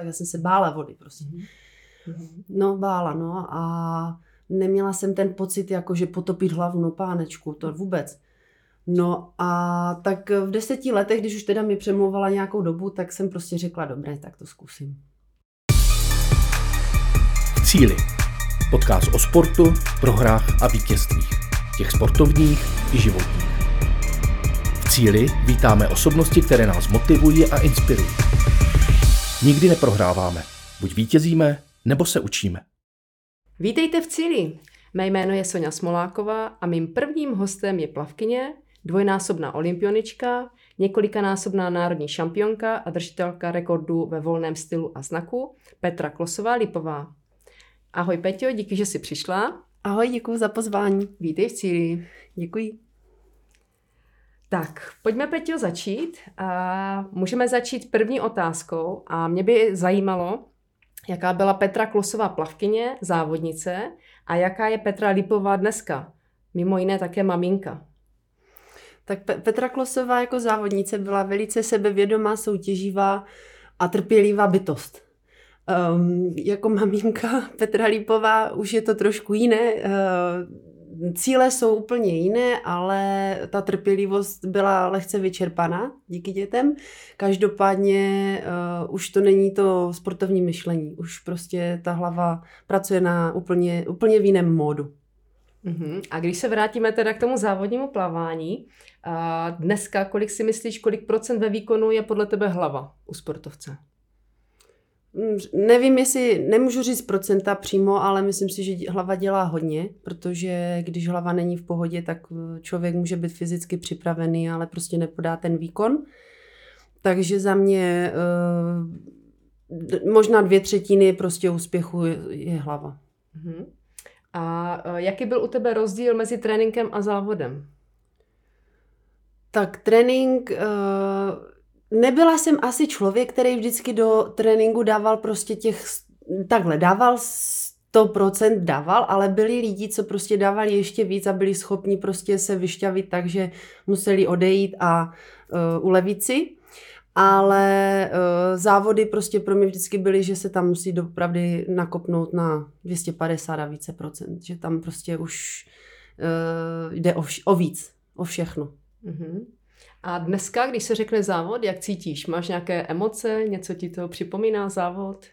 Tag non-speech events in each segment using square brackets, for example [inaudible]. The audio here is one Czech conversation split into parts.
tak já jsem se bála vody prostě. Mm-hmm. No bála, no a neměla jsem ten pocit, jako že potopit hlavu, no pánečku, to vůbec. No a tak v deseti letech, když už teda mi přemlouvala nějakou dobu, tak jsem prostě řekla, dobré, tak to zkusím. Cíly. Podcast o sportu, prohrách a vítězstvích. Těch sportovních i životních. V cíli vítáme osobnosti, které nás motivují a inspirují. Nikdy neprohráváme. Buď vítězíme, nebo se učíme. Vítejte v cíli. Mé jméno je Sonja Smoláková a mým prvním hostem je plavkyně, dvojnásobná olympionička, několikanásobná národní šampionka a držitelka rekordu ve volném stylu a znaku Petra Klosová-Lipová. Ahoj Peťo, díky, že jsi přišla. Ahoj, děkuji za pozvání. Vítej v cíli. Děkuji. Tak, pojďme Peťo začít. A můžeme začít první otázkou a mě by zajímalo, jaká byla Petra Klosová plavkyně, závodnice a jaká je Petra Lipová dneska. Mimo jiné také maminka. Tak Petra Klosová jako závodnice byla velice sebevědomá, soutěživá a trpělivá bytost. Um, jako maminka [laughs] Petra Lípová už je to trošku jiné. Uh, cíle jsou úplně jiné, ale ta trpělivost byla lehce vyčerpaná díky dětem. Každopádně uh, už to není to sportovní myšlení. Už prostě ta hlava pracuje na úplně, úplně v jiném módu. Uh-huh. A když se vrátíme teda k tomu závodnímu plavání, uh, dneska kolik si myslíš, kolik procent ve výkonu je podle tebe hlava u sportovce? Nevím, jestli, nemůžu říct procenta přímo, ale myslím si, že hlava dělá hodně, protože když hlava není v pohodě, tak eh, člověk může být fyzicky připravený, ale prostě nepodá ten výkon. Takže za mě uh, možná dvě třetiny prostě úspěchu je, hlava. Uh-huh. A uh, jaký byl u tebe rozdíl mezi tréninkem a závodem? Tak trénink... Nebyla jsem asi člověk, který vždycky do tréninku dával prostě těch, takhle, dával 100% dával, ale byli lidi, co prostě dávali ještě víc a byli schopni prostě se vyšťavit tak, že museli odejít a uh, ulevit si. Ale uh, závody prostě pro mě vždycky byly, že se tam musí dopravdy nakopnout na 250 a více procent. Že tam prostě už uh, jde o, vš- o víc, o všechno. Mm-hmm. A dneska, když se řekne závod, jak cítíš? Máš nějaké emoce? Něco ti to připomíná závod?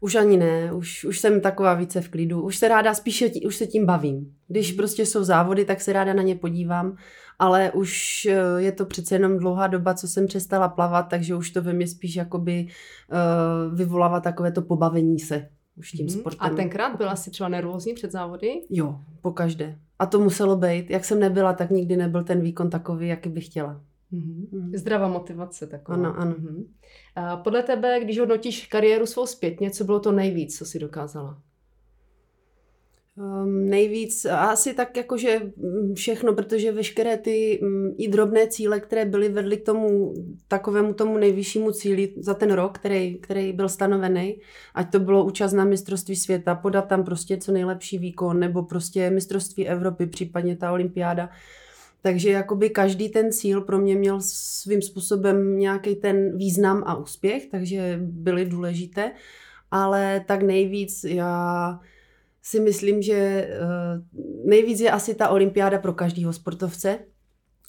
Už ani ne, už, už jsem taková více v klidu. Už se ráda spíše, už se tím bavím. Když mhm. prostě jsou závody, tak se ráda na ně podívám, ale už eh, je to přece jenom dlouhá doba, co jsem přestala plavat, takže už to ve mě spíš jakoby uh, vyvolává takové to pobavení se už tím mm-hmm. sportem. A tenkrát byla si třeba nervózní před závody? Jo, po každé. A to muselo být. Jak jsem nebyla, tak nikdy nebyl ten výkon takový, jaký bych chtěla. Mm-hmm. Zdravá motivace taková. Ano, ano. Mm-hmm. A podle tebe, když hodnotíš kariéru svou zpětně, co bylo to nejvíc, co si dokázala? Um, nejvíc, asi tak jakože mm, všechno, protože veškeré ty um, i drobné cíle, které byly vedly k tomu takovému tomu nejvyššímu cíli za ten rok, který, který byl stanovený, ať to bylo účast na mistrovství světa, podat tam prostě co nejlepší výkon, nebo prostě mistrovství Evropy, případně ta olympiáda. Takže jakoby každý ten cíl pro mě měl svým způsobem nějaký ten význam a úspěch, takže byly důležité, ale tak nejvíc já si myslím, že eh, nejvíc je asi ta olympiáda pro každého sportovce.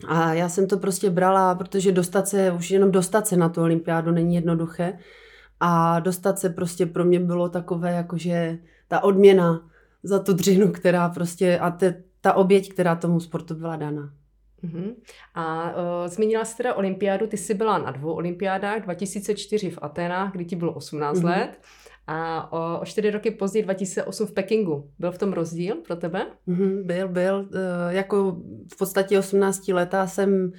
A já jsem to prostě brala, protože dostat se, už jenom dostat se na tu olympiádu není jednoduché. A dostat se prostě pro mě bylo takové, jakože ta odměna za tu dřinu, která prostě, a te, ta oběť, která tomu sportu byla dána. Uh-huh. A uh, zmínila jsi teda olympiádu, ty jsi byla na dvou olympiádách, 2004 v Atenách, kdy ti bylo 18 uh-huh. let a o, o čtyři roky později 2008 v Pekingu. Byl v tom rozdíl pro tebe? Mm-hmm, byl, byl. E, jako v podstatě 18 letá jsem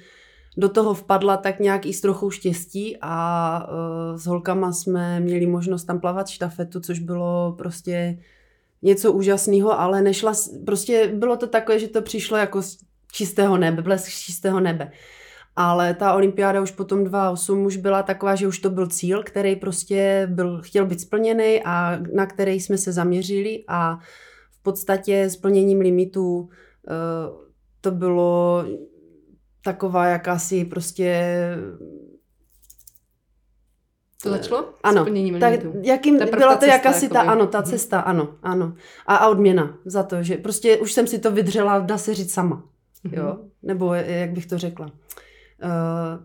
do toho vpadla tak nějak i s trochou štěstí a e, s holkama jsme měli možnost tam plavat štafetu, což bylo prostě něco úžasného, ale nešla, prostě bylo to takové, že to přišlo jako z čistého nebe, blesk z čistého nebe ale ta olympiáda už potom 2.8 už byla taková, že už to byl cíl, který prostě byl, chtěl být splněný a na který jsme se zaměřili a v podstatě splněním limitů eh, to bylo taková jakási prostě To začalo? Ano, tak jakým, byla to jakási ta, ano, ta mhm. cesta, ano, ano. A, a odměna za to, že prostě už jsem si to vydřela, dá se říct sama, mm-hmm. jo, nebo jak bych to řekla. Uh,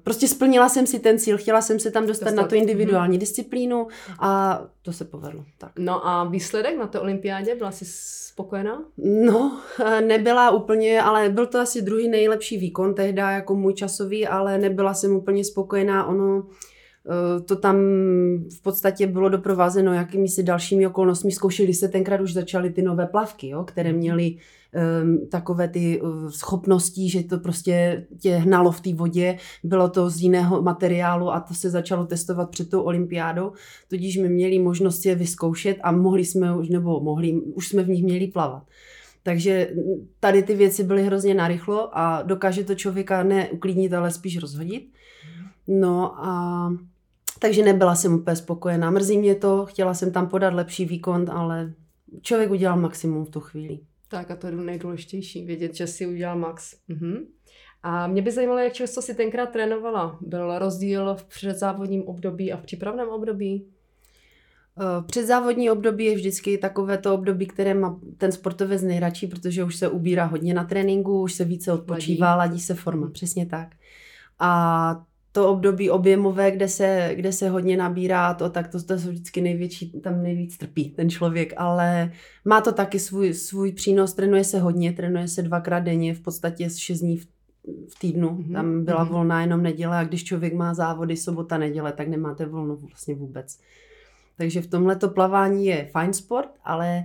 prostě splnila jsem si ten cíl, chtěla jsem se tam dostat, dostat. na tu individuální mm-hmm. disciplínu a to se povedlo. Tak. No a výsledek na té olympiádě, byla jsi spokojená? No, eh, nebyla úplně, ale byl to asi druhý nejlepší výkon tehdy jako můj časový, ale nebyla jsem úplně spokojená. Ono, Eh, to tam v podstatě bylo doprovázeno jakými si dalšími okolnostmi. Zkoušeli se tenkrát už začaly ty nové plavky, jo, které mhm. měly takové ty uh, schopnosti, že to prostě tě hnalo v té vodě, bylo to z jiného materiálu a to se začalo testovat před tou olympiádou, tudíž jsme měli možnost je vyzkoušet a mohli jsme už, nebo mohli, už jsme v nich měli plavat. Takže tady ty věci byly hrozně narychlo a dokáže to člověka ne uklidnit, ale spíš rozhodit. No a takže nebyla jsem úplně spokojená. Mrzí mě to, chtěla jsem tam podat lepší výkon, ale člověk udělal maximum v tu chvíli. Tak a to je nejdůležitější, vědět, že si udělal max. Mhm. A mě by zajímalo, jak často si tenkrát trénovala. Byl rozdíl v předzávodním období a v přípravném období? Eh, předzávodní období je vždycky takové to období, které má ten sportovec nejradši, protože už se ubírá hodně na tréninku, už se více odpočívá, ladí, ladí se forma, přesně tak. A to období objemové, kde se, kde se hodně nabírá, to, tak to, to jsou vždycky největší, tam nejvíc trpí ten člověk, ale má to taky svůj, svůj přínos, trénuje se hodně, trénuje se dvakrát denně, v podstatě šest dní v, v týdnu, mm-hmm. tam byla mm-hmm. volná jenom neděle a když člověk má závody sobota, neděle, tak nemáte volno vlastně vůbec. Takže v tomhle to plavání je fajn sport, ale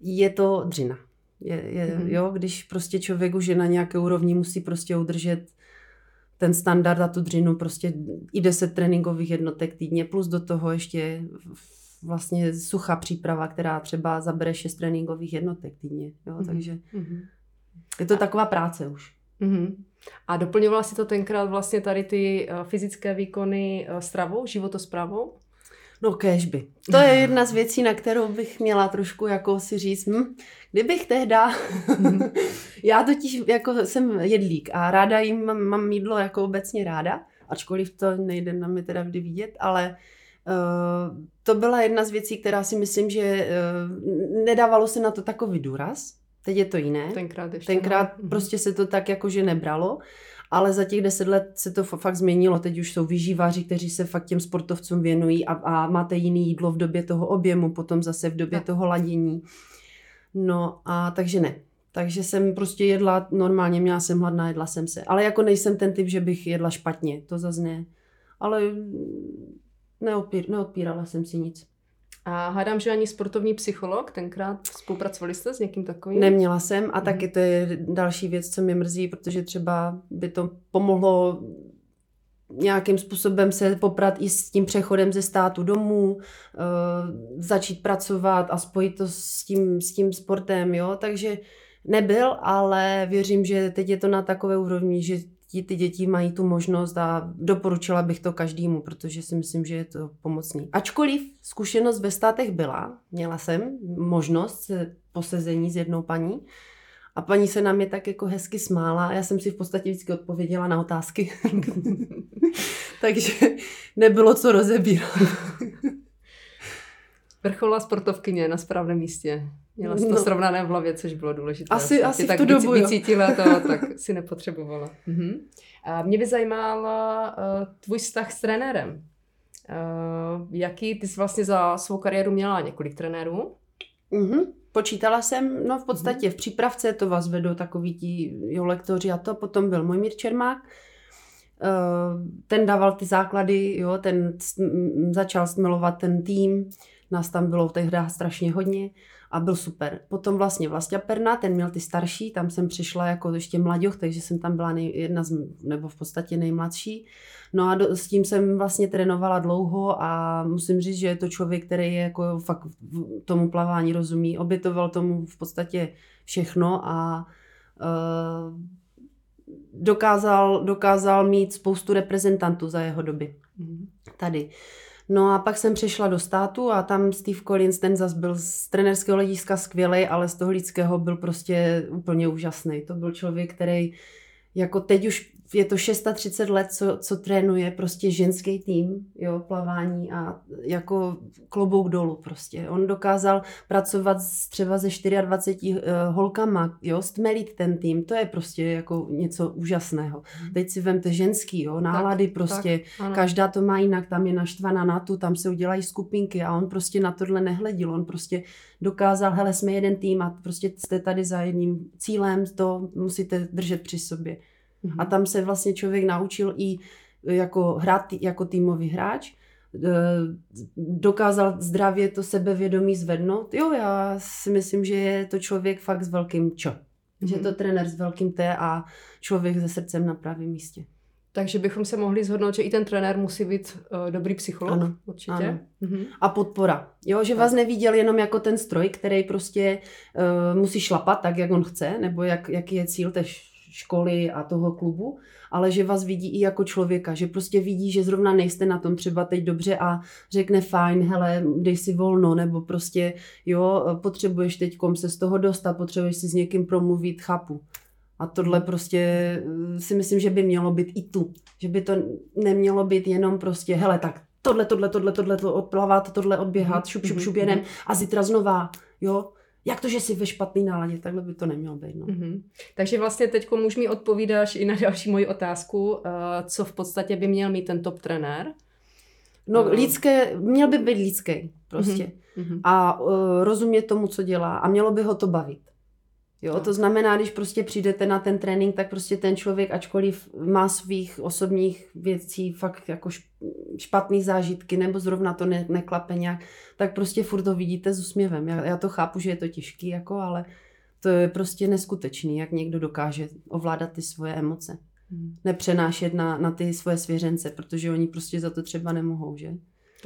je to dřina. Je, je, mm-hmm. jo, když prostě člověk už je na nějaké úrovni, musí prostě udržet ten standard a tu dřinu prostě i 10 tréninkových jednotek týdně, plus do toho ještě vlastně suchá příprava, která třeba zabere 6 tréninkových jednotek týdně. Jo? Mm-hmm. Takže mm-hmm. je to taková práce už. Mm-hmm. A doplňovala si to tenkrát vlastně tady ty uh, fyzické výkony uh, stravou, životosprávou? No kežby. To je jedna z věcí, na kterou bych měla trošku jako si říct, hm, kdybych tehda, [laughs] já totiž jako jsem jedlík a ráda jim mám, mám jídlo jako obecně ráda, ačkoliv to nejde na mě teda vždy vidět, ale uh, to byla jedna z věcí, která si myslím, že uh, nedávalo se na to takový důraz. Teď je to jiné. Tenkrát ještě. Tenkrát no. prostě se to tak jakože nebralo ale za těch deset let se to fakt změnilo. Teď už jsou vyžíváři, kteří se fakt těm sportovcům věnují a, a máte jiný jídlo v době toho objemu, potom zase v době tak. toho ladění. No a takže ne. Takže jsem prostě jedla normálně, měla jsem hladná, jedla jsem se. Ale jako nejsem ten typ, že bych jedla špatně, to zase ne. Ale neodpír, neodpírala jsem si nic. A hádám, že ani sportovní psycholog, tenkrát spolupracovali jste s někým takovým? Neměla jsem a mm. taky to je další věc, co mě mrzí, protože třeba by to pomohlo nějakým způsobem se poprat i s tím přechodem ze státu domů, uh, začít pracovat a spojit to s tím, s tím sportem, jo, takže nebyl, ale věřím, že teď je to na takové úrovni, že ti ty děti mají tu možnost a doporučila bych to každému, protože si myslím, že je to pomocný. Ačkoliv zkušenost ve státech byla, měla jsem možnost posezení s jednou paní a paní se na mě tak jako hezky smála a já jsem si v podstatě vždycky odpověděla na otázky. [laughs] Takže nebylo co rozebírat. Vrcholá sportovkyně na správném místě. Měla jsi to no. srovnané v hlavě, což bylo důležité. Asi, asi v tak tu dobu, vycítila to, tak [laughs] si nepotřebovala. Uh-huh. A mě by zajímala uh, tvůj vztah s trenérem. Uh, jaký ty jsi vlastně za svou kariéru měla několik trenérů? Uh-huh. Počítala jsem, no v podstatě uh-huh. v přípravce to vás vedou takový ti jo, lektoři a to, potom byl můj Mír Čermák, uh, ten dával ty základy, jo, ten začal smilovat ten tým, nás tam bylo v hrách strašně hodně a byl super. Potom vlastně Vlastia Perna, ten měl ty starší, tam jsem přišla jako ještě mladěch, takže jsem tam byla nej, jedna z, nebo v podstatě nejmladší. No a do, s tím jsem vlastně trénovala dlouho a musím říct, že je to člověk, který je jako fakt tomu plavání rozumí, obětoval tomu v podstatě všechno a uh, dokázal, dokázal mít spoustu reprezentantů za jeho doby. Mm. Tady. No a pak jsem přešla do státu a tam Steve Collins, ten zas byl z trenerského hlediska skvělý, ale z toho lidského byl prostě úplně úžasný. To byl člověk, který jako teď už je to 630 let, co, co trénuje prostě ženský tým, jo, plavání a jako klobouk dolů prostě. On dokázal pracovat s, třeba ze 24 uh, holkama, jo, stmelit ten tým, to je prostě jako něco úžasného. Hmm. Teď si vemte ženský, jo, nálady tak, prostě, tak, každá to má jinak, tam je naštvaná na tu, tam se udělají skupinky a on prostě na tohle nehledil, on prostě dokázal, hele, jsme jeden tým a prostě jste tady za jedním cílem, to musíte držet při sobě. Mm-hmm. A tam se vlastně člověk naučil i jako hrát jako týmový hráč, e, dokázal zdravě to sebevědomí zvednout. Jo, já si myslím, že je to člověk fakt s velkým čo. Mm-hmm. Že je to trenér s velkým T a člověk se srdcem na pravém místě. Takže bychom se mohli zhodnout, že i ten trenér musí být uh, dobrý psycholog. Ano, určitě. Ano. Mm-hmm. A podpora. Jo, že tak. vás neviděl jenom jako ten stroj, který prostě uh, musí šlapat tak, jak on chce, nebo jak, jaký je cíl té školy a toho klubu, ale že vás vidí i jako člověka, že prostě vidí, že zrovna nejste na tom třeba teď dobře a řekne fajn, hele, dej si volno, nebo prostě jo, potřebuješ teď se z toho dostat, potřebuješ si s někým promluvit, chápu. A tohle prostě eh, si myslím, že by mělo být i tu. Že by to nemělo být jenom prostě, hele, tak tohle, tohle, tohle, tohle, to odplavat, tohle odběhat, mhm, šup, šup, šup, mhm, jedem mhm. a zítra znova, jo jak to, že jsi ve špatný náladě, takhle by to nemělo být. No. Mm-hmm. Takže vlastně teď už mi odpovídáš i na další moji otázku, uh, co v podstatě by měl mít ten top trenér. No, uh. lidské, měl by být lidský prostě. Mm-hmm. A uh, rozumět tomu, co dělá a mělo by ho to bavit. Jo, to znamená, když prostě přijdete na ten trénink, tak prostě ten člověk, ačkoliv má svých osobních věcí fakt jako špatný zážitky, nebo zrovna to ne, neklape nějak, tak prostě furt to vidíte s úsměvem. Já, já to chápu, že je to těžký, jako, ale to je prostě neskutečný, jak někdo dokáže ovládat ty svoje emoce. Hmm. Nepřenášet na, na ty svoje svěřence, protože oni prostě za to třeba nemohou, že?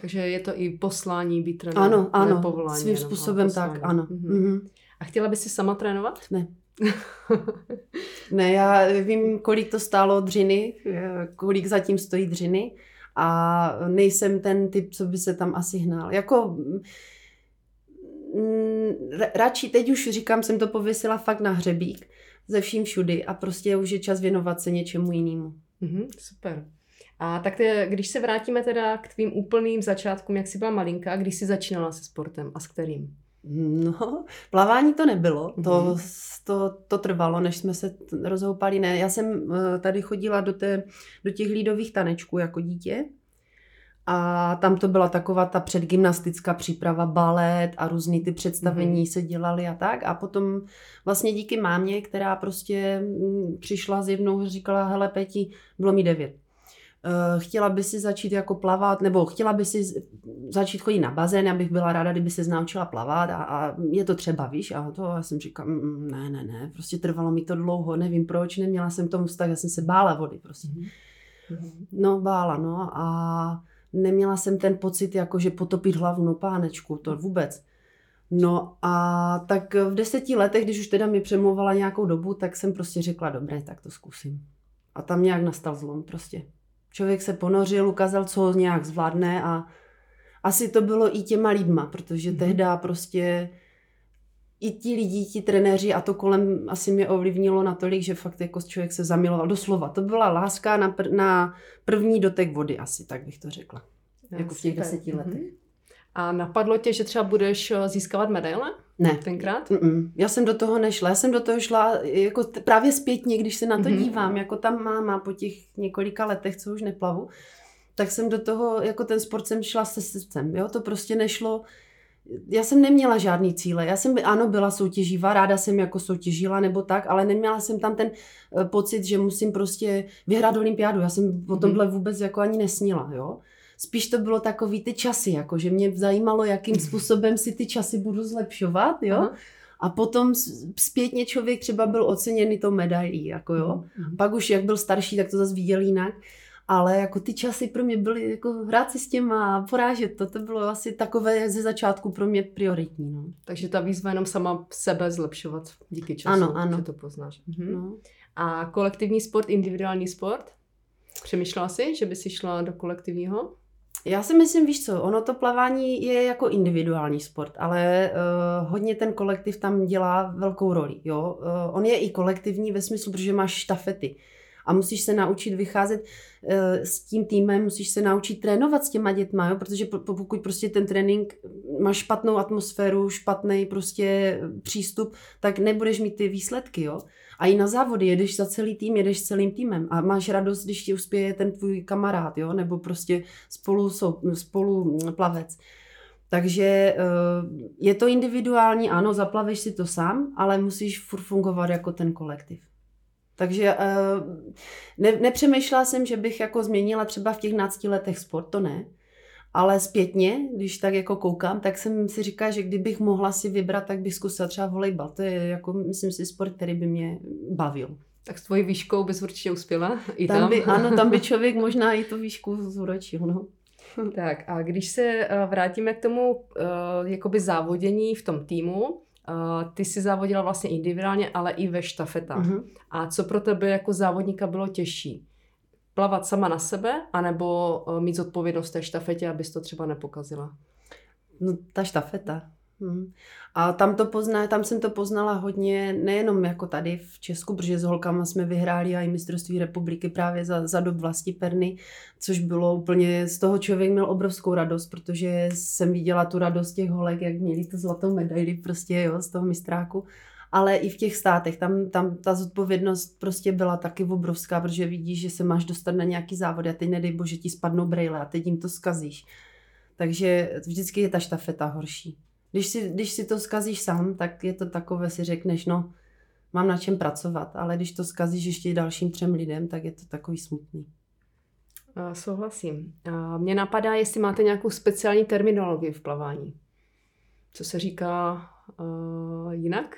Takže je to i poslání být trenér, Ano, ano, svým způsobem tak, ano. Mm-hmm. Mm-hmm. A chtěla by si sama trénovat? Ne. ne, já vím, kolik to stálo dřiny, kolik zatím stojí dřiny a nejsem ten typ, co by se tam asi hnal. Jako mm, radši teď už říkám, jsem to pověsila fakt na hřebík ze vším všudy a prostě už je čas věnovat se něčemu jinému. Mm-hmm, super. A tak te, když se vrátíme teda k tvým úplným začátkům, jak jsi byla malinká, když jsi začínala se sportem a s kterým? No, plavání to nebylo, to, mm-hmm. to, to trvalo, než jsme se rozhoupali. Ne, já jsem eh, tady chodila do, té, do těch lídových tanečků jako dítě a tam to byla taková ta předgymnastická příprava, balet a různý ty představení mm-hmm. se dělaly a tak. A potom vlastně díky mámě, která prostě mm, přišla s jednou, říkala, hele Peti, bylo mi devět chtěla by si začít jako plavat, nebo chtěla by si začít chodit na bazén, abych byla ráda, kdyby se naučila plavat a, a je to třeba, víš, a to já jsem říkala, mm, mm, ne, ne, ne, prostě trvalo mi to dlouho, nevím proč, neměla jsem tomu vztah, já jsem se bála vody prostě. Mm-hmm. No, bála, no a neměla jsem ten pocit, jako že potopit hlavu, no pánečku, to vůbec. No a tak v deseti letech, když už teda mi přemlouvala nějakou dobu, tak jsem prostě řekla, dobré, tak to zkusím. A tam nějak nastal zlom prostě. Člověk se ponořil, ukázal, co nějak zvládne a asi to bylo i těma lidma, protože mm-hmm. tehdy prostě i ti lidi, ti trenéři a to kolem asi mě ovlivnilo natolik, že fakt jako člověk se zamiloval. Doslova, to byla láska na, pr- na první dotek vody asi, tak bych to řekla. Já, jako v těch super. deseti letech. Mm-hmm. A napadlo tě, že třeba budeš eh, získávat medaile? Ne. Tenkrát? Mm-mm. Já jsem do toho nešla. Já jsem do toho šla jako t- právě zpětně, když se na to mm-hmm. dívám, jako tam máma po těch několika letech, co už neplavu, tak jsem do toho, jako ten sport jsem šla se srdcem. Jo? To prostě nešlo, já jsem neměla žádný cíle. Já jsem, ano, byla soutěživá, ráda jsem jako soutěžila nebo tak, ale neměla jsem tam ten uh, pocit, že musím prostě vyhrát olympiádu. Já jsem o tomhle vůbec jako ani nesnila, jo spíš to bylo takový ty časy, jako že mě zajímalo, jakým mhm. způsobem si ty časy budu zlepšovat, jo. Aha. A potom zpětně člověk třeba byl oceněný to medailí, jako jo. Mm. Pak už jak byl starší, tak to zase viděl jinak. Ale jako ty časy pro mě byly jako hrát si s těma a porážet to, to bylo asi takové ze začátku pro mě prioritní. No. Takže ta výzva jenom sama sebe zlepšovat díky času, ano, ano. že to poznáš. Mhm. No. A kolektivní sport, individuální sport? Přemýšlela jsi, že by si šla do kolektivního? Já si myslím, víš co, ono to plavání je jako individuální sport, ale uh, hodně ten kolektiv tam dělá velkou roli. Jo? Uh, on je i kolektivní ve smyslu, protože máš štafety. A musíš se naučit vycházet uh, s tím týmem, musíš se naučit trénovat s těma dětma, jo? protože pokud prostě ten trénink má špatnou atmosféru, špatný prostě přístup, tak nebudeš mít ty výsledky, jo. A i na závody jedeš za celý tým, jedeš celým týmem a máš radost, když ti uspěje ten tvůj kamarád, jo, nebo prostě spolu, spolu plavec. Takže eh, je to individuální, ano, zaplaveš si to sám, ale musíš furt fungovat jako ten kolektiv. Takže eh, ne, nepřemýšlela jsem, že bych jako změnila třeba v těch 12 letech sport, to ne. Ale zpětně, když tak jako koukám, tak jsem si říkala, že kdybych mohla si vybrat, tak bych zkusila třeba volejbal. To je jako, myslím si, sport, který by mě bavil. Tak s tvojí výškou bys určitě uspěla i tam. tam. By, ano, tam by [laughs] člověk možná i tu výšku zúročil. No. Tak a když se eh, vrátíme k tomu uh, jakoby závodění v tom týmu, uh, ty si závodila vlastně individuálně, ale i ve štafetách. Uh-huh. A co pro tebe jako závodníka bylo těžší? Plavat sama na sebe, anebo uh, mít zodpovědnost té štafetě, abys to třeba nepokazila? No ta štafeta. Hmm. A tam, to pozná, tam jsem to poznala hodně, nejenom jako tady v Česku, protože s holkama jsme vyhráli i mistrovství republiky právě za, za dob vlasti Perny, což bylo úplně, z toho člověk měl obrovskou radost, protože jsem viděla tu radost těch holek, jak měli tu zlatou medaili prostě jo, z toho mistráku. Ale i v těch státech, tam, tam ta zodpovědnost prostě byla taky obrovská, protože vidíš, že se máš dostat na nějaký závod a teď nedej bože ti spadnou brejle a teď jim to skazíš. Takže vždycky je ta štafeta horší. Když si, když si to skazíš sám, tak je to takové, si řekneš, no, mám na čem pracovat, ale když to skazíš ještě dalším třem lidem, tak je to takový smutný. Uh, souhlasím. Uh, mě napadá, jestli máte nějakou speciální terminologii v plavání. Co se říká uh, jinak?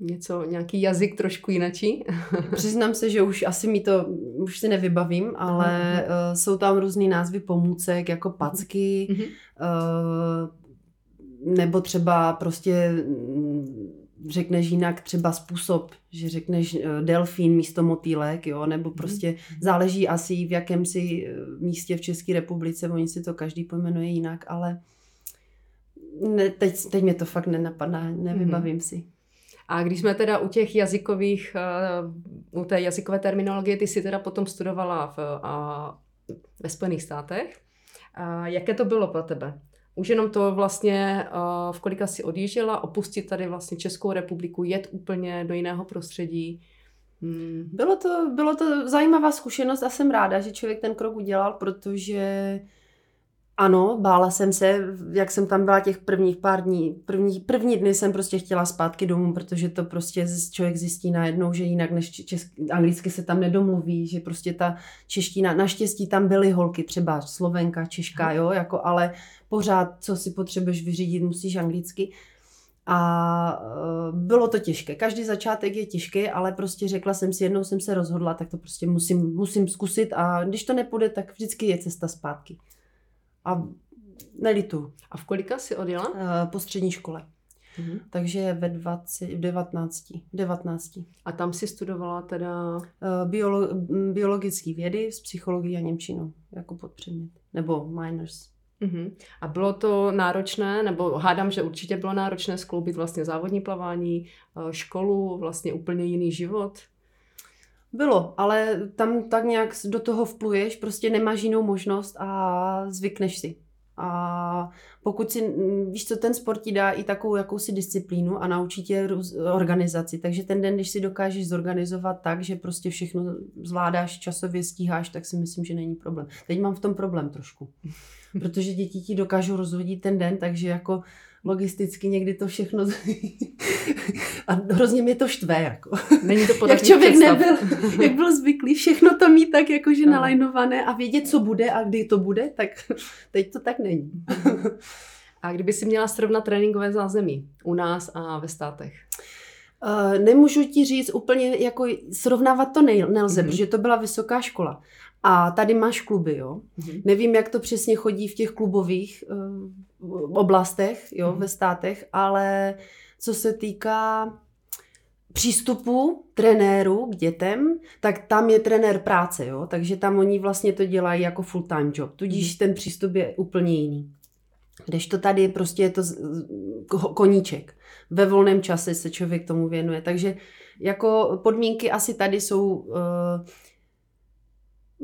Něco, nějaký jazyk trošku jinačí? [laughs] Přiznám se, že už asi mi to, už si nevybavím, ale uh, jsou tam různý názvy pomůcek, jako packy, uh-huh. uh, nebo třeba prostě mm, řekneš jinak třeba způsob, že řekneš eh, delfín místo motýlek, jo, nebo mhm. prostě záleží asi v jakém si místě v České republice, oni si to každý pojmenuje jinak, ale ne, teď, teď mě to fakt nenapadá, nevybavím mm-hmm. si. A když jsme teda u těch jazykových, eh, u té jazykové terminologie, ty si teda potom studovala v, a, ve Spojených státech. A jaké to bylo pro tebe? Už jenom to vlastně, uh, v kolika si odjížděla, opustit tady vlastně Českou republiku, jet úplně do jiného prostředí. Hmm. Bylo, to, bylo to zajímavá zkušenost a jsem ráda, že člověk ten krok udělal, protože ano, bála jsem se, jak jsem tam byla těch prvních pár dní. První, první dny jsem prostě chtěla zpátky domů, protože to prostě člověk zjistí najednou, že jinak než česky, anglicky se tam nedomluví, že prostě ta čeština, naštěstí tam byly holky, třeba Slovenka, Češka, jo, jako, ale pořád, co si potřebuješ vyřídit, musíš anglicky. A uh, bylo to těžké. Každý začátek je těžký, ale prostě řekla jsem si, jednou jsem se rozhodla, tak to prostě musím, musím zkusit a když to nepůjde, tak vždycky je cesta zpátky. A nelitu. A v kolika jsi odjela? Uh, po střední škole. Mm-hmm. Takže ve 20, v 19, 19. A tam si studovala teda? Uh, biolo, biologické vědy s psychologií a němčinou jako podpředmět. Nebo minors. Uh-huh. A bylo to náročné, nebo hádám, že určitě bylo náročné skloubit vlastně závodní plavání, eh, školu, vlastně úplně jiný život? Bylo, ale tam tak nějak do toho vpluješ, prostě nemáš jinou možnost a zvykneš si. A pokud si, víš co, ten sport ti dá i takovou jakousi disciplínu a naučí tě organizaci. Takže ten den, když si dokážeš zorganizovat tak, že prostě všechno zvládáš, časově stíháš, tak si myslím, že není problém. Teď mám v tom problém trošku. [laughs] Protože děti ti dokážou rozhodit ten den, takže jako logisticky někdy to všechno [laughs] a hrozně mě to štve. Jako. Není to Jak člověk představ. nebyl, jak byl zvyklý všechno to mít tak jakože no. nalajnované a vědět, co bude a kdy to bude, tak [laughs] teď to tak není. a kdyby si měla srovnat tréninkové zázemí u nás a ve státech? Uh, nemůžu ti říct úplně, jako srovnávat to nelze, mm-hmm. protože to byla vysoká škola. A tady máš kluby, jo. Mm-hmm. Nevím, jak to přesně chodí v těch klubových uh, oblastech, jo, mm-hmm. ve státech, ale co se týká přístupu trenéru k dětem, tak tam je trenér práce, jo, takže tam oni vlastně to dělají jako full-time job, tudíž mm-hmm. ten přístup je úplně jiný. Když to tady prostě je to koníček. Ve volném čase se člověk tomu věnuje. Takže jako podmínky asi tady jsou... Uh,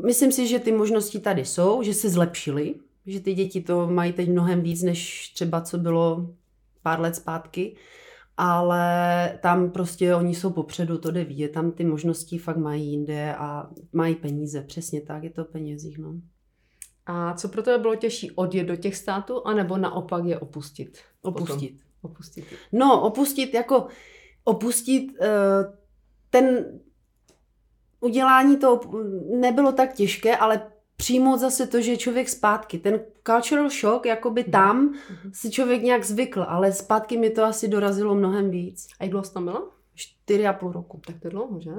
myslím si, že ty možnosti tady jsou, že se zlepšily, že ty děti to mají teď mnohem víc, než třeba co bylo pár let zpátky, ale tam prostě oni jsou popředu, to jde vidět, tam ty možnosti fakt mají jinde a mají peníze, přesně tak, je to penězích, no. A co pro tebe bylo těžší, odjet do těch států, anebo naopak je opustit? Opustit. Potom? Opustit. No, opustit jako, opustit uh, ten, udělání to nebylo tak těžké, ale přijmout zase to, že je člověk zpátky. Ten cultural shock, jakoby mhm. tam mm-hmm. si člověk nějak zvykl, ale zpátky mi to asi dorazilo mnohem víc. A jak dlouho tam byla? Čtyři a půl roku. Tak to je dlouho, že?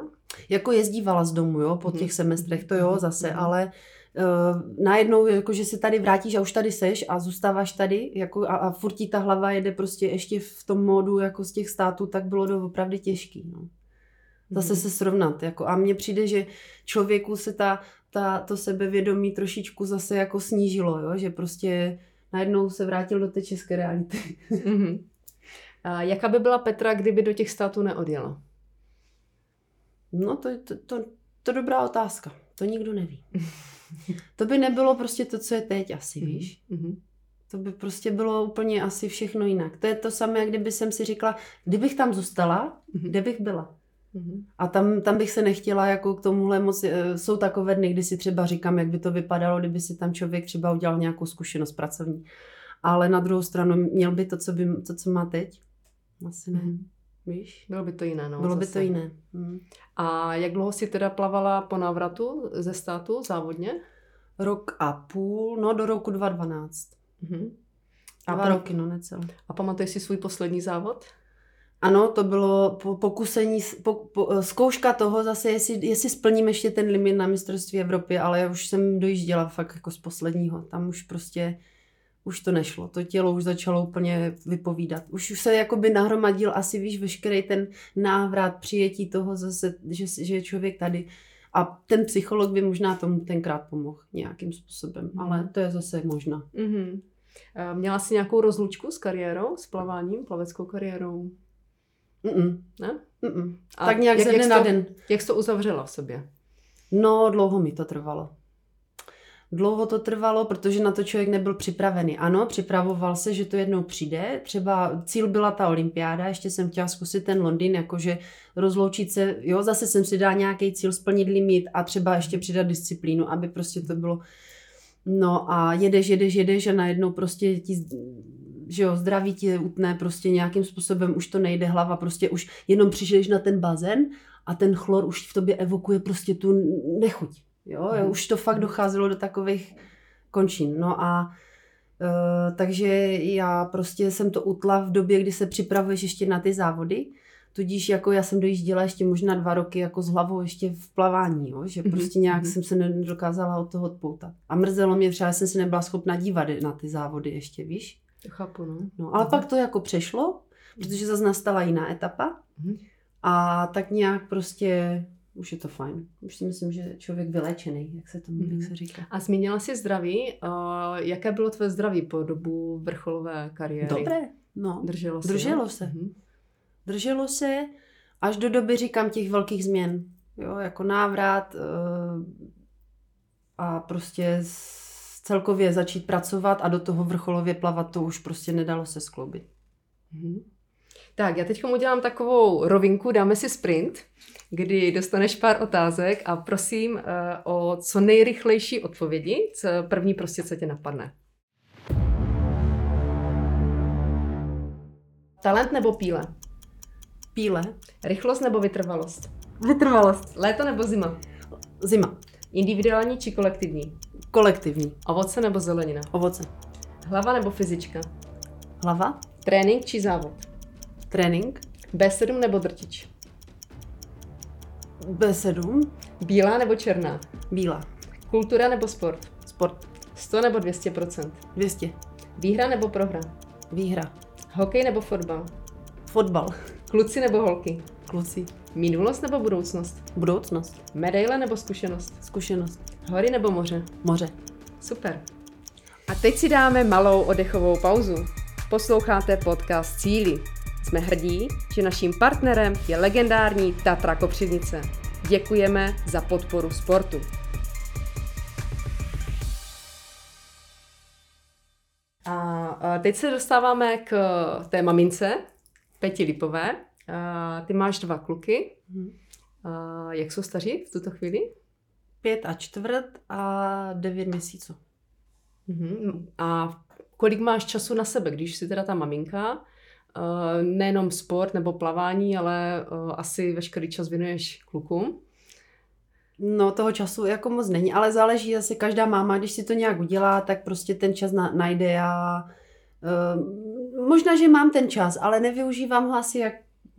Jako jezdívala z domu, jo, po mm-hmm. těch semestrech, to jo, zase, mm-hmm. ale uh, najednou, jako, že se tady vrátíš a už tady seš a zůstáváš tady jako, a, a furt ta hlava jede prostě ještě v tom módu jako z těch států, tak bylo to opravdu těžký, no. Zase mm-hmm. se srovnat, jako, a mně přijde, že člověku se ta ta, to sebevědomí trošičku zase jako snížilo, jo? že prostě najednou se vrátil do té české reality. mm-hmm. [laughs] A jaká by byla Petra, kdyby do těch států neodjela? No to, to, to, to dobrá otázka. To nikdo neví. [laughs] to by nebylo prostě to, co je teď asi, mhm. víš. Mm-hmm. To by prostě bylo úplně asi všechno jinak. To je to samé, jak kdyby jsem si říkala, kdybych tam zůstala, mm-hmm. kde bych byla. Mm-hmm. A tam, tam bych se nechtěla jako k tomuhle moc, eh, jsou takové dny, kdy si třeba říkám, jak by to vypadalo, kdyby si tam člověk třeba udělal nějakou zkušenost pracovní. Ale na druhou stranu měl by to, co, by, to, co má teď? Asi ne. Mm-hmm. Víš? Bylo by to jiné, no. Bylo zase. by to jiné. Mm. A jak dlouho jsi teda plavala po návratu ze státu závodně? Rok a půl, no do roku 2012. Mm-hmm. A Dva roky, no necelé. A pamatuješ si svůj poslední závod? Ano, to bylo pokusení, po, po, zkouška toho zase, jestli, jestli splním ještě ten limit na mistrovství Evropy, ale já už jsem dojížděla fakt jako z posledního. Tam už prostě, už to nešlo. To tělo už začalo úplně vypovídat. Už se jakoby nahromadil asi, víš, veškerý ten návrat, přijetí toho zase, že, že je člověk tady. A ten psycholog by možná tomu tenkrát pomohl nějakým způsobem, mm. ale to je zase možná. Mm-hmm. Měla jsi nějakou rozlučku s kariérou, s plaváním, plaveckou kariérou? Mm-mm. Ne? Mm-mm. A tak nějak jak, ze dne na den. Jak jsi to uzavřela v sobě? No, dlouho mi to trvalo. Dlouho to trvalo, protože na to člověk nebyl připravený. Ano, připravoval se, že to jednou přijde. Třeba cíl byla ta olympiáda, ještě jsem chtěla zkusit ten Londýn, jakože rozloučit se, jo, zase jsem si dala nějaký cíl, splnit limit a třeba ještě přidat disciplínu, aby prostě to bylo No a jedeš, jedeš, jedeš a najednou prostě ti že jo, zdraví ti utné prostě nějakým způsobem, už to nejde hlava, prostě už jenom přišleš na ten bazén a ten chlor už v tobě evokuje prostě tu nechuť. Jo, mm. už to fakt docházelo do takových končin. No a uh, takže já prostě jsem to utla v době, kdy se připravuješ ještě na ty závody, tudíž jako já jsem dojížděla ještě možná dva roky jako s hlavou ještě v plavání, jo, že mhm, prostě nějak mm-hmm. jsem se nedokázala od toho odpoutat. A mrzelo mě třeba, jsem se nebyla schopna dívat na ty závody ještě, víš? Chápu, no. no ale pak to jako přešlo, protože zase nastala jiná etapa mm-hmm. a tak nějak prostě už je to fajn. Už si myslím, že člověk vylečený, jak se to mm-hmm. jak mhm. se říká. A zmínila jsi zdraví. Uh, jaké bylo tvé zdraví po dobu vrcholové kariéry? Dobré, no. Drželo se? Drželo se. Mm-hmm. Drželo se až do doby, říkám, těch velkých změn. Jo, jako návrat uh, a prostě celkově začít pracovat a do toho vrcholově plavat, to už prostě nedalo se skloubit. Mm-hmm. Tak, já teď udělám takovou rovinku, dáme si sprint, kdy dostaneš pár otázek a prosím uh, o co nejrychlejší odpovědi, co první prostě, co tě napadne. Talent nebo píle? Píle. Rychlost nebo vytrvalost? Vytrvalost. Léto nebo zima? Zima. Individuální či kolektivní? Kolektivní. Ovoce nebo zelenina? Ovoce. Hlava nebo fyzička? Hlava. Trénink či závod? Trénink. B7 nebo drtič? B7. Bílá nebo černá? Bílá. Kultura nebo sport? Sport. 100 nebo 200%? 200. Výhra nebo prohra? Výhra. Hokej nebo fotbal? Fotbal. Kluci nebo holky? Kluci. Minulost nebo budoucnost? Budoucnost. Medaile nebo zkušenost? Zkušenost. Hory nebo moře? Moře. Super. A teď si dáme malou oddechovou pauzu. Posloucháte podcast Cíly. Jsme hrdí, že naším partnerem je legendární Tatra Kopřivnice. Děkujeme za podporu sportu. A teď se dostáváme k té mamince, Peti Lipové. Ty máš dva kluky. A jak jsou staří v tuto chvíli? Pět a čtvrt a devět měsíců. Mhm. A kolik máš času na sebe, když jsi teda ta maminka? Nejenom sport nebo plavání, ale asi veškerý čas věnuješ klukům. No, toho času jako moc není, ale záleží zase každá máma, když si to nějak udělá, tak prostě ten čas na, najde a uh, možná, že mám ten čas, ale nevyužívám ho asi, jak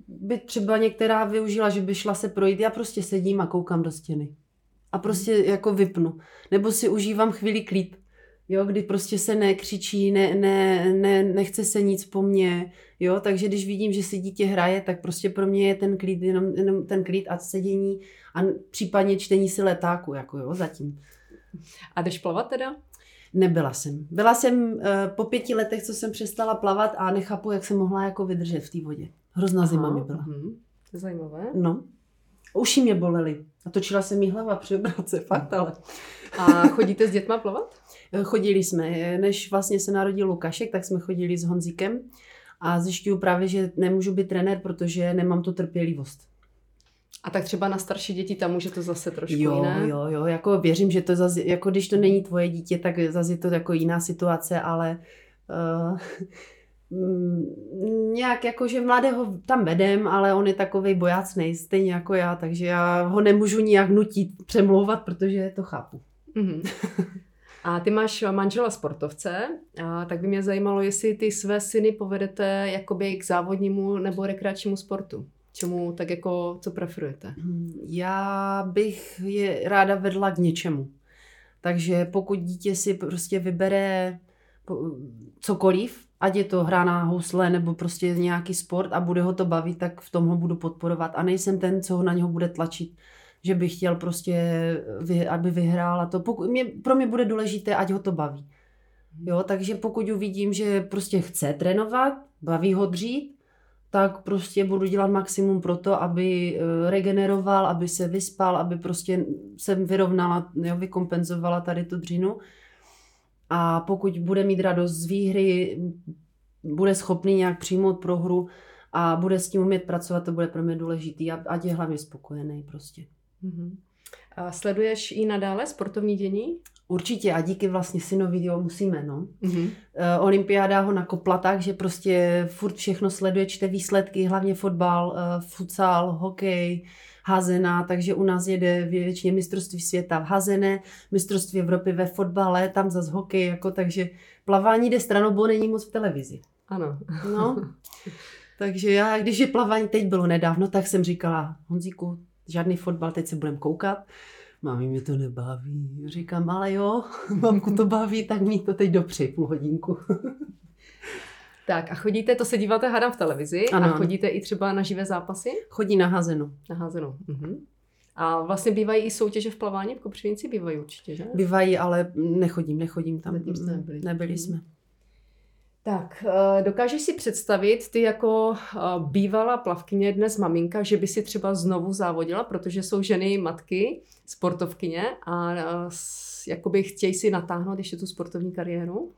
by třeba některá využila, že by šla se projít. Já prostě sedím a koukám do stěny. A prostě jako vypnu. Nebo si užívám chvíli klid. Jo, kdy prostě se nekřičí, ne, ne, ne, nechce se nic po mně, jo, takže když vidím, že si dítě hraje, tak prostě pro mě je ten klid, jenom, jenom ten klid a sedění a případně čtení si letáku, jako jo, zatím. A jdeš plavat teda? Nebyla jsem. Byla jsem uh, po pěti letech, co jsem přestala plavat a nechápu, jak jsem mohla jako vydržet v té vodě. Hrozná Aha, zima mi byla. Uh-huh. To je zajímavé. No. Uši mě bolely. A točila se mi hlava při obrace, fakt ale. A chodíte s dětma plavat? Eh, chodili jsme. Než vlastně se narodil Lukašek, tak jsme chodili s Honzíkem. A zjišťuju právě, že nemůžu být trenér, protože nemám tu trpělivost. A tak třeba na starší děti tam může to zase trošku jo, jiné? Jo, jo, jako věřím, že to zase, jako když to není tvoje dítě, tak zase je to jako jiná situace, ale uh, nějak jako, že mladého tam vedem, ale on je takový bojácný, stejně jako já, takže já ho nemůžu nijak nutit přemlouvat, protože to chápu. Mm-hmm. A ty máš manžela sportovce, a tak by mě zajímalo, jestli ty své syny povedete jakoby k závodnímu nebo rekreačnímu sportu. Čemu tak jako, co preferujete? Já bych je ráda vedla k něčemu. Takže pokud dítě si prostě vybere cokoliv, ať je to hra na housle nebo prostě nějaký sport a bude ho to bavit, tak v tom ho budu podporovat. A nejsem ten, co ho na něho bude tlačit že bych chtěl prostě, aby vyhrál a to. Mě, pro mě bude důležité, ať ho to baví. Jo, takže pokud uvidím, že prostě chce trénovat, baví ho dřít, tak prostě budu dělat maximum pro to, aby eh, regeneroval, aby se vyspal, aby prostě jsem vyrovnala, jo, vykompenzovala tady tu dřinu. A pokud bude mít radost z výhry, bude schopný nějak přijmout prohru a bude s tím umět pracovat, to bude pro mě důležitý, ať je hlavně spokojený prostě. Mm-hmm. A sleduješ i nadále sportovní dění? Určitě a díky vlastně synovi, jo, musíme, no. Mm-hmm. Olympiáda ho nakopla tak, že prostě furt všechno sleduje, čte výsledky, hlavně fotbal, uh, futsal, hokej, hazená, takže u nás jede většině mistrovství světa v hazené, mistrovství Evropy ve fotbale, tam zase hokej, jako, takže plavání jde stranou, bo není moc v televizi. Ano. No. Takže já, když je plavání teď bylo nedávno, tak jsem říkala, Honzíku, žádný fotbal, teď se budeme koukat. Mami, mě to nebaví. Říkám, ale jo, [laughs] mamku to baví, tak mi to teď dopři půl hodinku. Tak a chodíte, to se díváte hádám v televizi ano. a chodíte i třeba na živé zápasy? Chodí na házenu. Na házenu. Mhm. A vlastně bývají i soutěže v plavání v Kopřivnici? Bývají určitě, že? Bývají, ale nechodím, nechodím tam. Zatím jste nebyli. Nebyli mhm. jsme. Tak, eh, dokážeš si představit, ty jako eh, bývalá plavkyně, dnes maminka, že by si třeba znovu závodila, protože jsou ženy, matky, sportovkyně a eh, jakoby chtějí si natáhnout ještě tu sportovní kariéru?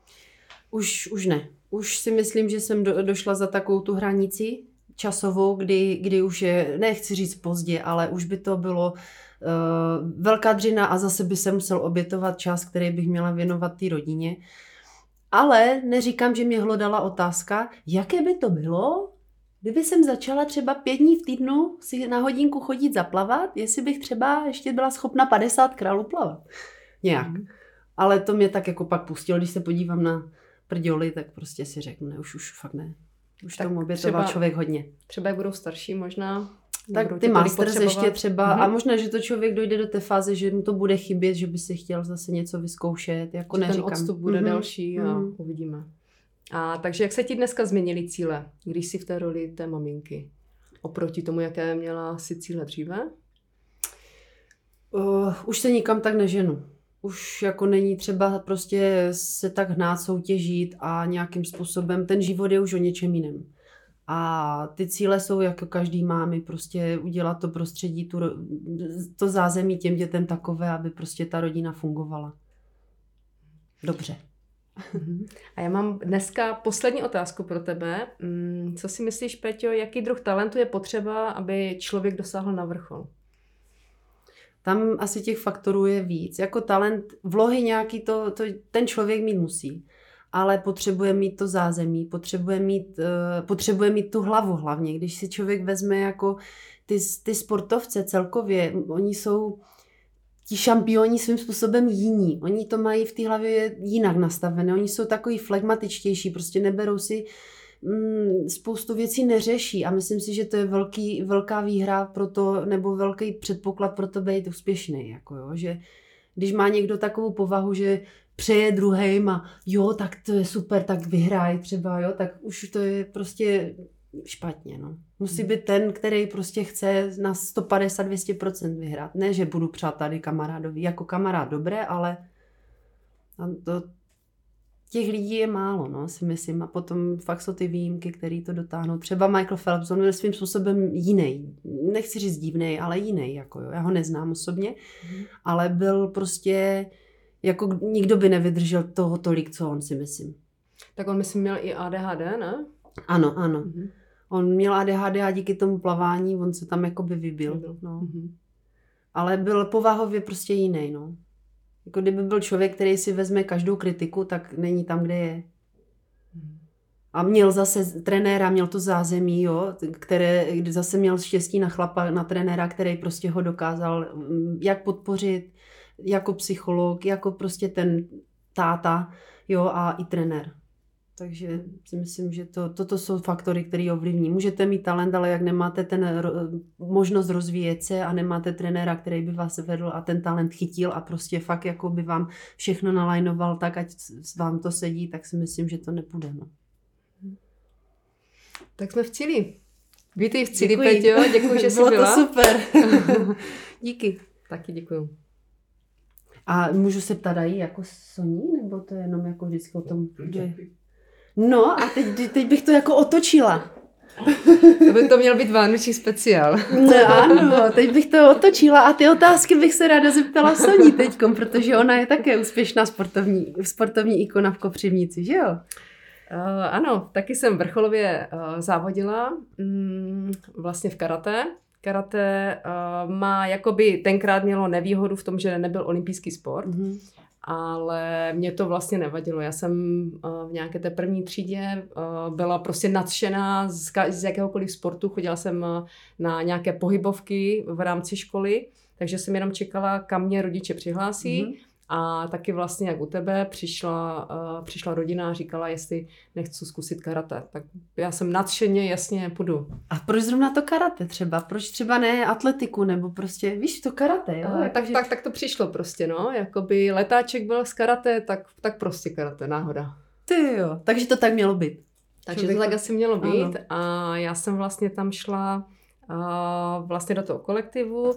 Už, už ne. Už si myslím, že jsem do, došla za takovou tu hranici časovou, kdy, kdy už je, nechci říct pozdě, ale už by to bylo uh, velká dřina a zase by se musel obětovat čas, který bych měla věnovat té rodině. Ale neříkám, že mě hlodala otázka, jaké by to bylo, kdyby jsem začala třeba pět dní v týdnu si na hodinku chodit zaplavat, jestli bych třeba ještě byla schopna 50 králů plavat. Nějak. Mm. Ale to mě tak jako pak pustilo, když se podívám na prděly, tak prostě si řeknu, ne, už, už fakt ne. Už tak tomu obětoval člověk hodně. Třeba jak budou starší možná, tak ty masters ještě třeba mm-hmm. a možná, že to člověk dojde do té fáze, že mu to bude chybět, že by si chtěl zase něco vyzkoušet, jako že neříkám. ten odstup bude mm-hmm. další a mm-hmm. uvidíme. A takže jak se ti dneska změnily cíle, když jsi v té roli té maminky? Oproti tomu, jaké měla si cíle dříve? Uh, už se nikam tak neženu. Už jako není třeba prostě se tak hnát, soutěžit a nějakým způsobem, ten život je už o něčem jiném. A ty cíle jsou, jako každý máme, prostě udělat to prostředí, tu, to zázemí těm dětem takové, aby prostě ta rodina fungovala. Dobře. A já mám dneska poslední otázku pro tebe. Mm, co si myslíš, Peťo, jaký druh talentu je potřeba, aby člověk dosáhl na vrchol? Tam asi těch faktorů je víc. Jako talent, vlohy nějaký to, to ten člověk mít musí ale potřebuje mít to zázemí, potřebuje mít, uh, potřebuje mít tu hlavu hlavně. Když si člověk vezme jako ty, ty sportovce celkově, oni jsou ti šampioni svým způsobem jiní. Oni to mají v té hlavě jinak nastavené. Oni jsou takový flegmatičtější, prostě neberou si mm, spoustu věcí neřeší a myslím si, že to je velký, velká výhra pro to, nebo velký předpoklad pro to být úspěšný. Jako jo, že když má někdo takovou povahu, že přeje druhým a jo, tak to je super, tak vyhraj třeba, jo, tak už to je prostě špatně, no. Musí hmm. být ten, který prostě chce na 150-200% vyhrát. Ne, že budu přát tady kamarádovi. Jako kamarád dobré, ale to, těch lidí je málo, no, si myslím. A potom fakt jsou ty výjimky, které to dotáhnou. Třeba Michael Phelps, on byl svým způsobem jiný. Nechci říct divný, ale jiný. Jako jo. Já ho neznám osobně, mm. ale byl prostě jako nikdo by nevydržel toho tolik, co on si myslím. Tak on myslím měl i ADHD, ne? Ano, ano. Mm-hmm. On měl ADHD a díky tomu plavání on se tam jakoby vybil. vybil. No. Mm-hmm. Ale byl povahově prostě jiný, no. Jako kdyby byl člověk, který si vezme každou kritiku, tak není tam, kde je. A měl zase trenéra, měl to zázemí, jo, které zase měl štěstí na chlapa, na trenéra, který prostě ho dokázal mm, jak podpořit, jako psycholog, jako prostě ten táta, jo, a i trenér. Takže si myslím, že to, toto jsou faktory, které ovlivní. Můžete mít talent, ale jak nemáte ten možnost rozvíjet se a nemáte trenéra, který by vás vedl a ten talent chytil a prostě fakt jako by vám všechno nalajnoval tak, ať vám to sedí, tak si myslím, že to nepůjde. No. Tak jsme v cíli. Vítej v cíli, Peťo. Děkuji, že [laughs] jsi Bylo byla. to super. [laughs] Díky. Taky děkuji. A můžu se ptát i jako Soní, nebo to je jenom jako vždycky o tom, že... No a teď, teď bych to jako otočila. To by to měl být vánoční speciál. No, ano, teď bych to otočila a ty otázky bych se ráda zeptala Soní teďkom, protože ona je také úspěšná sportovní, sportovní ikona v Kopřivnici, že jo? Uh, ano, taky jsem vrcholově uh, závodila mm, vlastně v karate karate uh, má jakoby tenkrát mělo nevýhodu v tom, že nebyl olympijský sport, mm-hmm. Ale mě to vlastně nevadilo. Já jsem uh, v nějaké té první třídě uh, byla prostě nadšená z, jakéhokoliv sportu. Chodila jsem uh, na nějaké pohybovky v rámci školy, takže jsem jenom čekala, kam mě rodiče přihlásí. Mm-hmm a taky vlastně, jak u tebe, přišla, uh, přišla rodina a říkala, jestli nechci zkusit karate. Tak já jsem nadšeně, jasně, půjdu. A proč zrovna to karate třeba? Proč třeba ne atletiku, nebo prostě, víš, to karate, jo? Uh, tak, že... tak, tak to přišlo prostě, no. Jakoby letáček byl z karate, tak, tak prostě karate, náhoda. Ty jo, takže to tak mělo být. Takže to tak asi mělo být ano. a já jsem vlastně tam šla vlastně do toho kolektivu.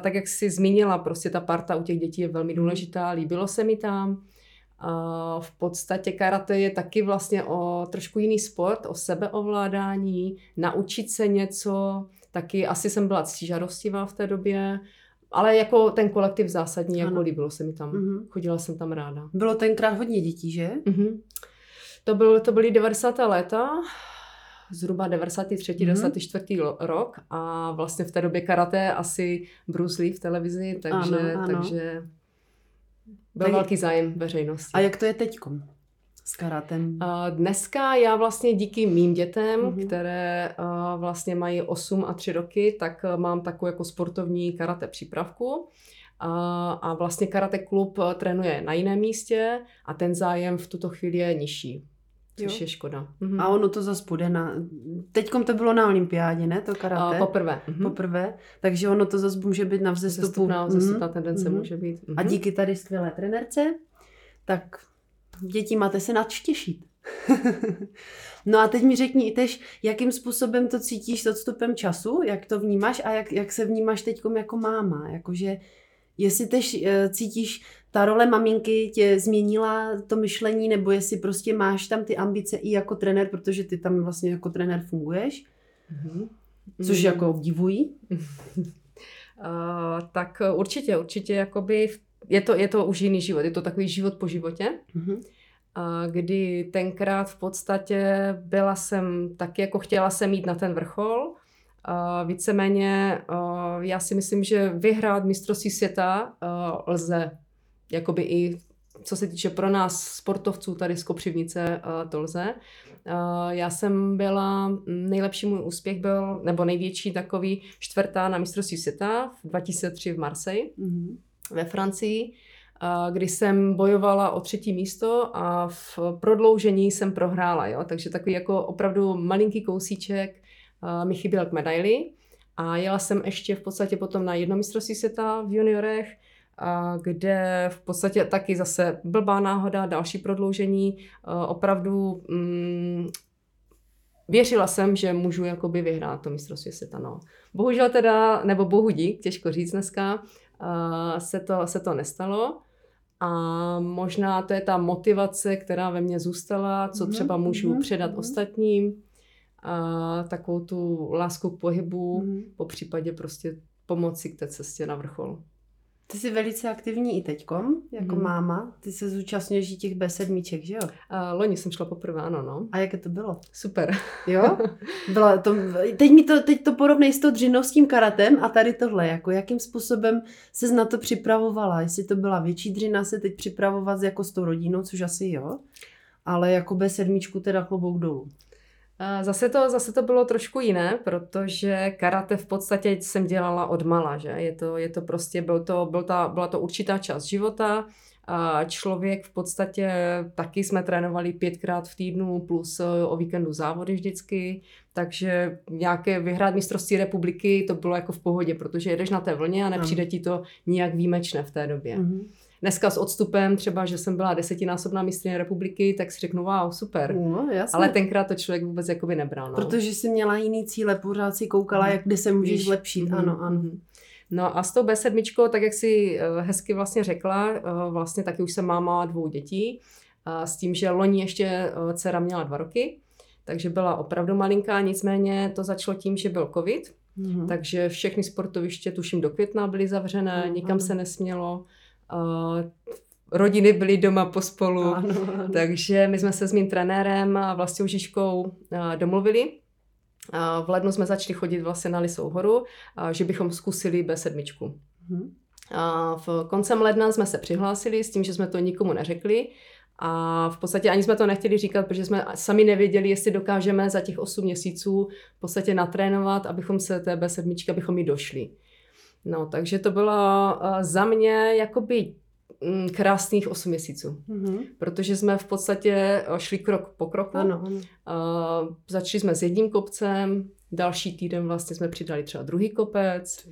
Tak jak jsi zmínila, prostě ta parta u těch dětí je velmi mhm. důležitá, líbilo se mi tam. V podstatě karate je taky vlastně o trošku jiný sport, o sebeovládání, naučit se něco, taky asi jsem byla ctižadostivá v té době, ale jako ten kolektiv zásadní, jako ano. jako líbilo se mi tam. Mm-hmm. Chodila jsem tam ráda. Bylo tenkrát hodně dětí, že? Mm-hmm. To, byl, to byly 90. léta zhruba 93. Mm-hmm. 94. rok a vlastně v té době karate asi Bruce Lee v televizi, takže, ano, ano. takže byl tak... velký zájem veřejnosti. A jak to je teďkom? s karatem? Dneska já vlastně díky mým dětem, mm-hmm. které vlastně mají 8 a 3 roky, tak mám takovou jako sportovní karate přípravku. A, a vlastně karate klub trénuje na jiném místě a ten zájem v tuto chvíli je nižší. Což jo. je škoda. Mhm. A ono to zase půjde na... Teďkom to bylo na olympiádě, ne? To karate. A poprvé. Mhm. Poprvé. Takže ono to zase může být na vzestupu. Vzestupná, vzestupná mhm. tendence mhm. může být. Mhm. A díky tady skvělé trenérce, tak děti máte se nad těšit. [laughs] no a teď mi řekni tež, jakým způsobem to cítíš s odstupem času, jak to vnímáš a jak, jak se vnímáš teď jako máma. Jakože jestli tež uh, cítíš ta role maminky tě změnila to myšlení, nebo jestli prostě máš tam ty ambice i jako trenér, protože ty tam vlastně jako trenér funguješ, mm-hmm. což jako obdivují. uh, [laughs] tak určitě, určitě jakoby je to, je to už jiný život, je to takový život po životě. Mm-hmm kdy tenkrát v podstatě byla jsem taky jako chtěla jsem jít na ten vrchol. Víceméně já si myslím, že vyhrát mistrovství světa lze jakoby i co se týče pro nás sportovců tady z Kopřivnice, to lze. Já jsem byla, nejlepší můj úspěch byl, nebo největší takový čtvrtá na mistrovství světa v 2003 v Marseille mm-hmm. ve Francii kdy jsem bojovala o třetí místo a v prodloužení jsem prohrála. Jo? Takže takový jako opravdu malinký kousíček mi chyběl k medaili. A jela jsem ještě v podstatě potom na jedno mistrovství světa v juniorech, kde v podstatě taky zase blbá náhoda, další prodloužení. Opravdu mm, věřila jsem, že můžu jakoby vyhrát to mistrovství světa. No. Bohužel teda, nebo bohu dík, těžko říct dneska, se to, se to nestalo. A možná to je ta motivace, která ve mně zůstala, co mhm, třeba můžu mm-hmm. předat mm-hmm. ostatním. A takovou tu lásku k pohybu, mm-hmm. po případě prostě pomoci k té cestě na vrchol. Ty jsi velice aktivní i teďkom, jako hmm. máma. Ty se zúčastňuješ těch B7, že jo? Uh, loni jsem šla poprvé, ano, no. A jaké to bylo? Super. Jo? [laughs] Byla to, teď mi to, teď to porovnej s s tím karatem a tady tohle, jako jakým způsobem se na to připravovala? Jestli to byla větší dřina se teď připravovat jako s tou rodinou, což asi jo, ale jako B7 teda klobouk dolů. Zase to, zase to bylo trošku jiné, protože karate v podstatě jsem dělala od mala, že? Je to, je to prostě, byl to, byl ta, byla to určitá část života, a člověk v podstatě taky jsme trénovali pětkrát v týdnu plus e, o víkendu závody vždycky, takže nějaké vyhrát mistrovství republiky to bylo jako v pohodě, protože jedeš na té vlně a nepřijde ti to nijak výjimečné v té době. Mm-hmm. Dneska s odstupem, třeba, že jsem byla desetinásobná mistrně republiky, tak si řeknu, wow, super. No, jasně. Ale tenkrát to člověk vůbec jakoby nebral. No. Protože jsi měla jiný cíle, pořád si koukala, mm. jak kde se můžeš zlepšit. Mm. Ano, ano. Mm. No a s tou B7, tak jak si eh, hezky vlastně řekla, eh, vlastně taky už jsem máma dvou dětí, s tím, že loni ještě eh, dcera měla dva roky, takže byla opravdu malinká, nicméně to začalo tím, že byl covid, mm. takže všechny sportoviště, tuším do května, byly zavřené, mm. nikam se nesmělo, rodiny byly doma pospolu, ano, ano. takže my jsme se s mým trenérem a Vlastou Žižkou domluvili. V lednu jsme začali chodit vlastně na Lisou horu, že bychom zkusili B7. Hmm. A v koncem ledna jsme se přihlásili s tím, že jsme to nikomu neřekli. A v podstatě ani jsme to nechtěli říkat, protože jsme sami nevěděli, jestli dokážeme za těch 8 měsíců v podstatě natrénovat, abychom se té B7, abychom ji došli. No, takže to bylo uh, za mě jakoby mm, krásných 8 měsíců. Mm-hmm. Protože jsme v podstatě eh, šli krok po kroku. Ano, ano. Uh, začali jsme s jedním kopcem, další týden vlastně jsme přidali třeba druhý kopec.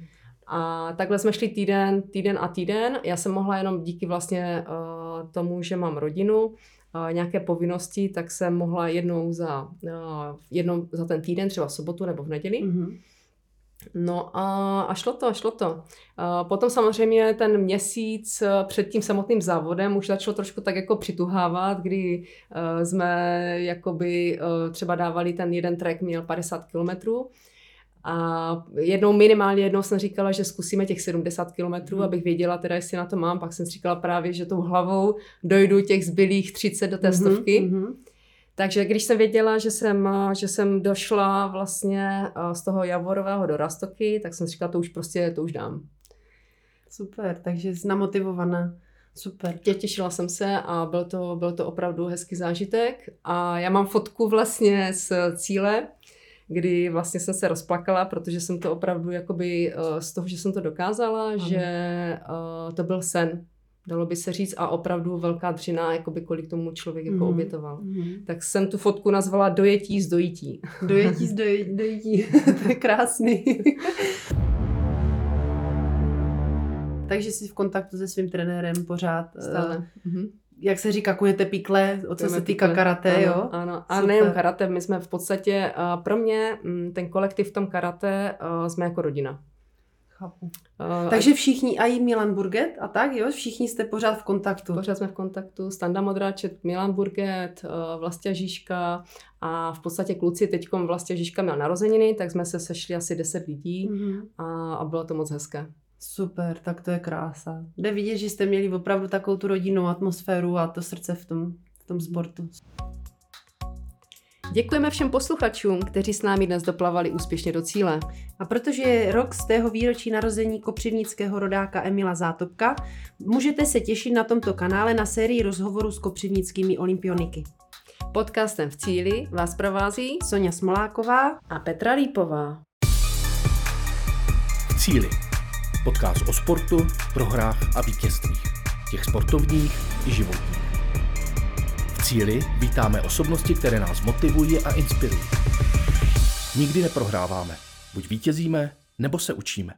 A takhle jsme šli týden, týden a týden. Já jsem mohla jenom díky vlastně uh, tomu, že mám rodinu, nějaké povinnosti, tak jsem mohla jednou za, jednou za ten týden, třeba v sobotu nebo v neděli. Mm-hmm No a, a šlo to, šlo to. A potom samozřejmě ten měsíc eh, před tím samotným závodem už začalo trošku tak jako přituhávat, kdy uh, jsme jakoby uh, třeba dávali ten jeden track, měl 50 kilometrů. A jednou, minimálně jednou jsem říkala, že zkusíme těch 70 kilometrů, mm. abych věděla teda, jestli na to mám. Pak jsem říkala právě, že tou hlavou dojdu těch zbylých 30 do té mm-hmm, stovky. Mm-hmm. Takže když jsem věděla, že jsem, že jsem došla vlastně z toho Javorového do Rastoky, tak jsem říkala, to už prostě, to už dám. Super, takže jsi namotivovaná. Super. Tě, těšila jsem se a byl to, byl to opravdu hezký zážitek. A já mám fotku vlastně z cíle, kdy vlastně jsem se rozplakala, protože jsem to opravdu jakoby z toho, že jsem to dokázala, Aha. že to byl sen dalo by se říct, a opravdu velká dřina, jakoby kolik tomu člověk jako mm. obětoval. Mm. Tak jsem tu fotku nazvala Dojetí z dojití. Dojetí z doj, dojití, [laughs] to je krásný. [laughs] Takže jsi v kontaktu se svým trenérem pořád. Stále. Uh, jak se říká, kujete pikle, o co se týká karate, ano, jo? Ano, a Super. nejen karate, my jsme v podstatě, uh, pro mě, um, ten kolektiv v tom karate, uh, jsme jako rodina. Chápu. Uh, Takže všichni, a i Milan Burget a tak, jo? Všichni jste pořád v kontaktu. Pořád jsme v kontaktu. Standa Modráček, Milan Burget, uh, Vlastě Žižka a v podstatě kluci, teď Vlastě Žižka měl narozeniny, tak jsme se sešli asi 10 lidí mm-hmm. a, a bylo to moc hezké. Super, tak to je krása. Jde vidět, že jste měli opravdu takovou tu rodinnou atmosféru a to srdce v tom, v tom sportu. Děkujeme všem posluchačům, kteří s námi dnes doplavali úspěšně do cíle. A protože je rok z tého výročí narození kopřivnického rodáka Emila Zátopka, můžete se těšit na tomto kanále na sérii rozhovorů s kopřivnickými olympioniky. Podcastem v cíli vás provází Sonja Smoláková a Petra Lípová. V cíli. Podcast o sportu, prohrách a vítězstvích. Těch sportovních i životních cíli vítáme osobnosti, které nás motivují a inspirují. Nikdy neprohráváme. Buď vítězíme, nebo se učíme.